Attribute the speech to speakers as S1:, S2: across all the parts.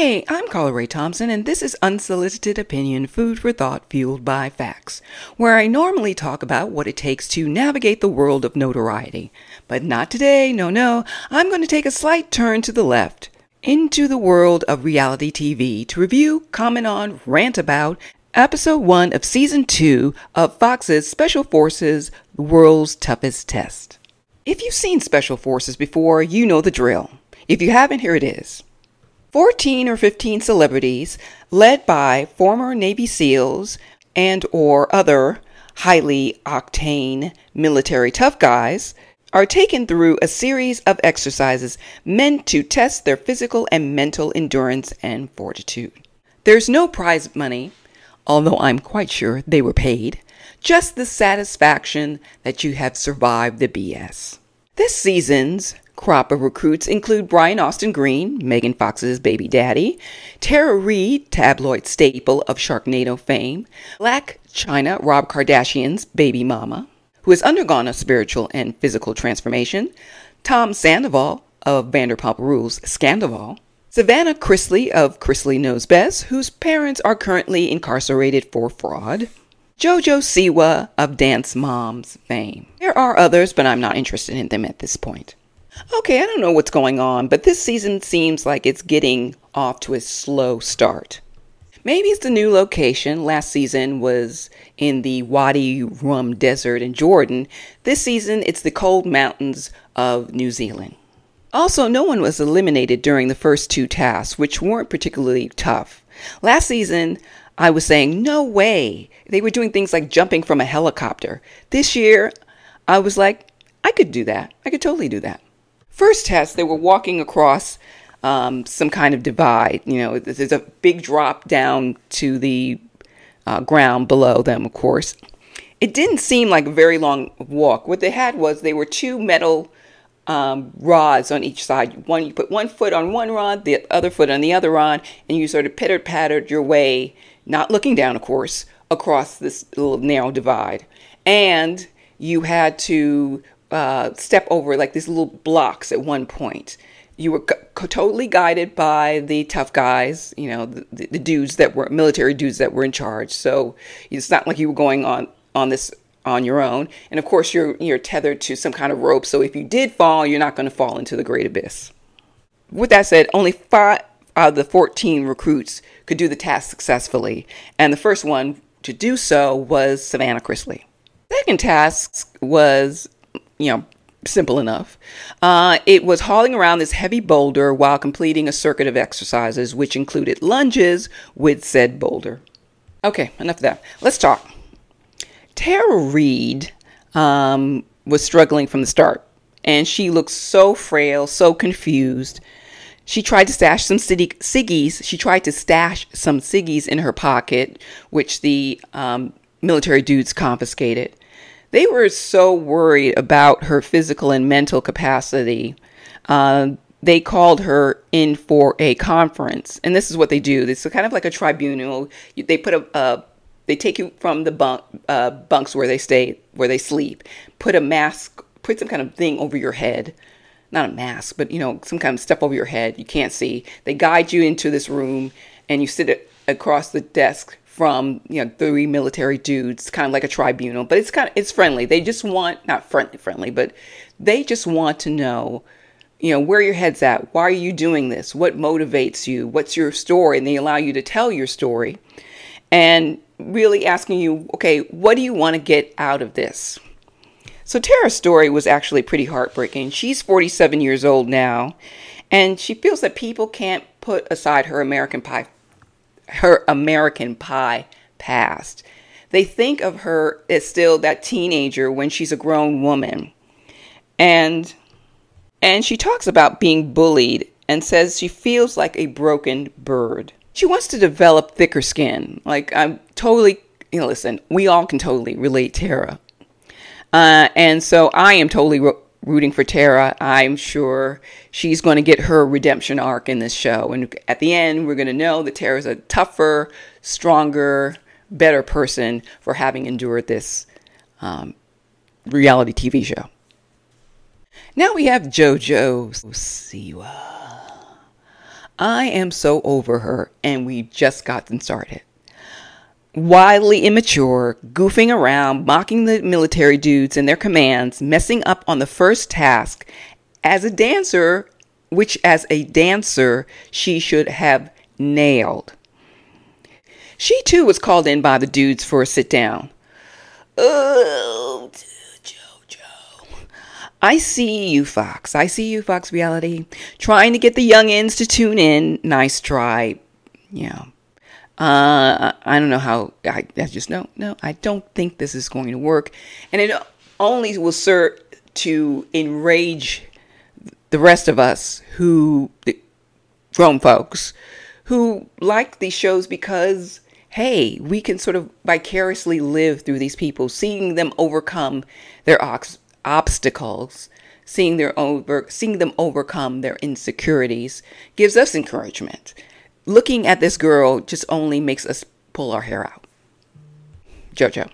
S1: Hey, I'm Carla Ray Thompson, and this is Unsolicited Opinion Food for Thought Fueled by Facts, where I normally talk about what it takes to navigate the world of notoriety. But not today, no, no. I'm going to take a slight turn to the left into the world of reality TV to review, comment on, rant about episode 1 of season 2 of Fox's Special Forces The World's Toughest Test. If you've seen Special Forces before, you know the drill. If you haven't, here it is. 14 or 15 celebrities led by former Navy SEALs and or other highly octane military tough guys are taken through a series of exercises meant to test their physical and mental endurance and fortitude. There's no prize money, although I'm quite sure they were paid, just the satisfaction that you have survived the BS. This season's crop of recruits include Brian Austin Green, Megan Fox's baby daddy, Tara Reid, tabloid staple of Sharknado fame, Blac Chyna, Rob Kardashian's baby mama, who has undergone a spiritual and physical transformation, Tom Sandoval of Vanderpump Rules Scandoval, Savannah Chrisley of Chrisley Knows Best, whose parents are currently incarcerated for fraud, JoJo Siwa of Dance Moms fame. There are others, but I'm not interested in them at this point. Okay, I don't know what's going on, but this season seems like it's getting off to a slow start. Maybe it's the new location. Last season was in the Wadi Rum Desert in Jordan. This season, it's the cold mountains of New Zealand. Also, no one was eliminated during the first two tasks, which weren't particularly tough. Last season, I was saying, no way. They were doing things like jumping from a helicopter. This year, I was like, I could do that. I could totally do that first test, they were walking across um, some kind of divide. You know, there's a big drop down to the uh, ground below them, of course. It didn't seem like a very long walk. What they had was they were two metal um, rods on each side. One, you put one foot on one rod, the other foot on the other rod, and you sort of pitter pattered your way, not looking down, of course, across this little narrow divide. And you had to uh, step over like these little blocks at one point. You were totally guided by the tough guys, you know, the, the, dudes that were military dudes that were in charge. So it's not like you were going on on this on your own. And of course, you're you're tethered to some kind of rope. So if you did fall, you're not going to fall into the great abyss. With that said, only five out of the 14 recruits could do the task successfully, and the first one to do so was Savannah Chrisley. Second task was you know, simple enough. Uh, it was hauling around this heavy boulder while completing a circuit of exercises, which included lunges with said boulder. Okay, enough of that. Let's talk. Tara Reid um, was struggling from the start, and she looked so frail, so confused. She tried to stash some ciggies. She tried to stash some ciggies in her pocket, which the um, military dudes confiscated. They were so worried about her physical and mental capacity. Uh, they called her in for a conference, and this is what they do. It's kind of like a tribunal. They put a, a they take you from the bunk, uh, bunks where they stay, where they sleep, put a mask, put some kind of thing over your head, not a mask, but you know, some kind of stuff over your head you can't see. They guide you into this room, and you sit across the desk from you know three military dudes, kind of like a tribunal, but it's kind of it's friendly. They just want not friendly friendly, but they just want to know you know where your head's at. Why are you doing this? What motivates you? What's your story? And they allow you to tell your story, and really asking you, okay, what do you want to get out of this? So Tara's story was actually pretty heartbreaking. She's 47 years old now, and she feels that people can't put aside her American Pie her American Pie past. They think of her as still that teenager when she's a grown woman. And and she talks about being bullied and says she feels like a broken bird. She wants to develop thicker skin. Like I'm totally you know, listen, we all can totally relate Tara. Uh, and so I am totally rooting for Tara. I'm sure she's going to get her redemption arc in this show. And at the end, we're going to know that Tara's a tougher, stronger, better person for having endured this um, reality TV show. Now we have JoJo Siwa. I am so over her, and we've just gotten started. Wildly immature, goofing around, mocking the military dudes and their commands, messing up on the first task. As a dancer, which as a dancer she should have nailed. She too was called in by the dudes for a sit down. Oh, JoJo. I see you, Fox. I see you, Fox Reality. Trying to get the youngins to tune in. Nice try. Yeah. Uh, I don't know how. I, I just no, no. I don't think this is going to work, and it only will serve to enrage the rest of us who, the grown folks, who like these shows because hey, we can sort of vicariously live through these people, seeing them overcome their ox- obstacles, seeing their over, seeing them overcome their insecurities, gives us encouragement. Looking at this girl just only makes us pull our hair out. Jojo.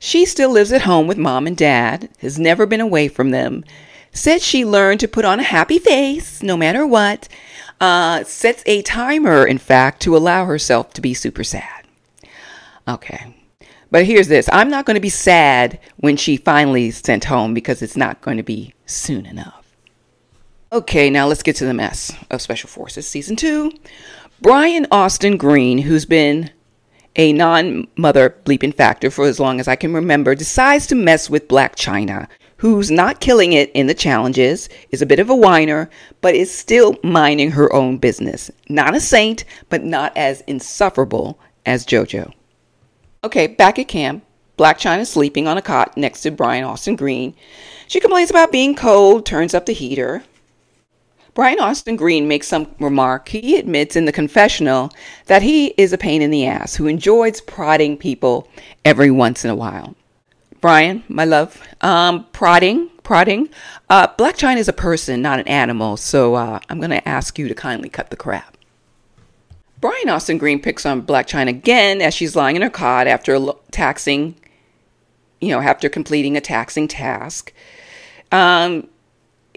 S1: She still lives at home with mom and dad, has never been away from them, said she learned to put on a happy face no matter what, uh, sets a timer, in fact, to allow herself to be super sad. Okay. But here's this I'm not going to be sad when she finally sent home because it's not going to be soon enough. Okay, now let's get to the mess of Special Forces Season 2. Brian Austin Green, who's been a non mother bleeping factor for as long as I can remember, decides to mess with Blac Chyna, who's not killing it in the challenges, is a bit of a whiner, but is still minding her own business. Not a saint, but not as insufferable as JoJo. Okay, back at camp, Blac Chyna sleeping on a cot next to Brian Austin Green. She complains about being cold, turns up the heater. Brian Austin Green makes some remark. He admits in the confessional that he is a pain in the ass who enjoys prodding people every once in a while. Brian, my love, um, prodding, prodding. Uh, Blac Chyna is a person, not an animal, so uh, I'm going to ask you to kindly cut the crap. Brian Austin Green picks on Blac Chyna again as she's lying in her cot after taxing, you know, after completing a taxing task. Um,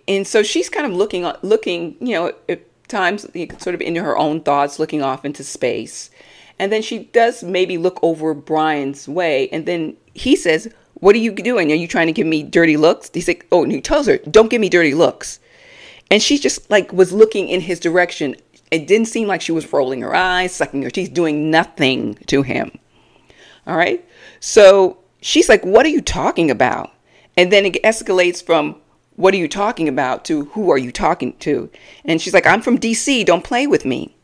S1: and so she's kind of looking, looking, you know, at times sort of into her own thoughts, looking off into space. And then she does maybe look over Brian's way, and then he says, "What are you doing? Are you trying to give me dirty looks?" He's like, "Oh," and he tells her, "Don't give me dirty looks." And she just like was looking in his direction it didn't seem like she was rolling her eyes, sucking her teeth, doing nothing to him. All right. So she's like, What are you talking about? And then it escalates from, What are you talking about? to Who are you talking to? And she's like, I'm from DC. Don't play with me.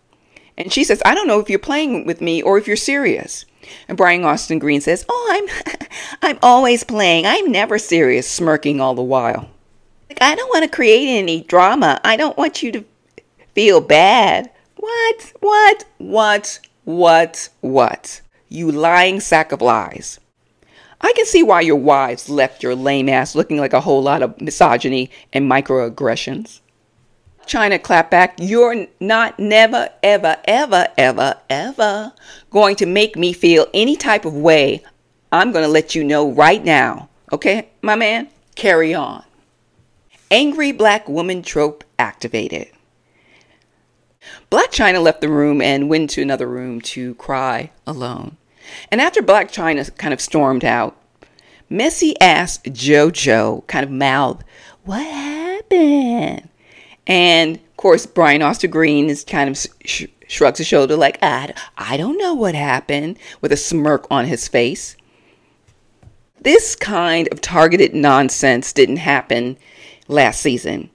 S1: And she says, I don't know if you're playing with me or if you're serious. And Brian Austin Green says, Oh, I'm I'm always playing. I'm never serious, smirking all the while. Like, I don't want to create any drama. I don't want you to feel bad. What? What? What? What? What? You lying sack of lies. I can see why your wives left your lame ass looking like a whole lot of misogyny and microaggressions. Chyna clap back, you're not never, ever, ever, ever, ever going to make me feel any type of way. I'm going to let you know right now. Okay, my man? Carry on. Angry black woman trope activated. Blac Chyna left the room and went to another room to cry alone. And after Blac Chyna kind of stormed out, messy ass JoJo kind of mouthed, What happened? And of course, Brian Austin Green is kind of sh- shrugs his shoulder like, I, I don't know what happened, with a smirk on his face. This kind of targeted nonsense didn't happen last season.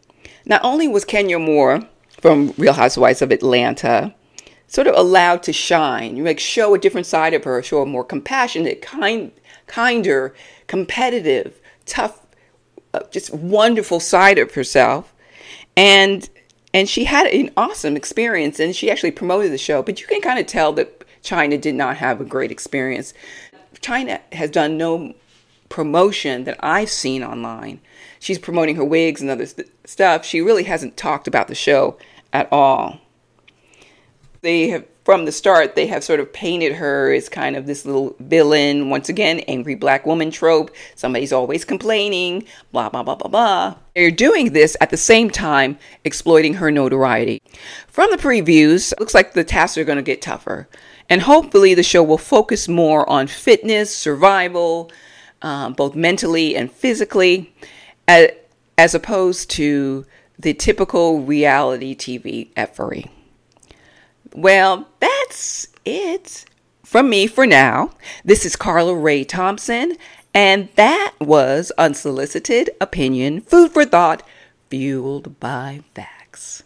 S1: Not only was Kenya Moore from Real Housewives of Atlanta, sort of allowed to shine, you like show a different side of her, show a more compassionate, kind, kinder, competitive, tough, uh, just wonderful side of herself, and and she had an awesome experience, and she actually promoted the show. But you can kind of tell that Chyna did not have a great experience. Chyna has done no promotion that I've seen online. She's promoting her wigs and other st- stuff. She really hasn't talked about the show at all. They have from the start, they have sort of painted her as kind of this little villain. Once again, angry black woman trope. Somebody's always complaining, blah, blah, blah, blah, blah. They're doing this at the same time exploiting her notoriety. From the previews, looks like the tasks are going to get tougher. And hopefully, the show will focus more on fitness, survival, um, both mentally and physically, as, as opposed to the typical reality TV effery. Well, that's it from me for now. This is Carla Ray Thompson, and that was Unsolicited Opinion Food for Thought, fueled by facts.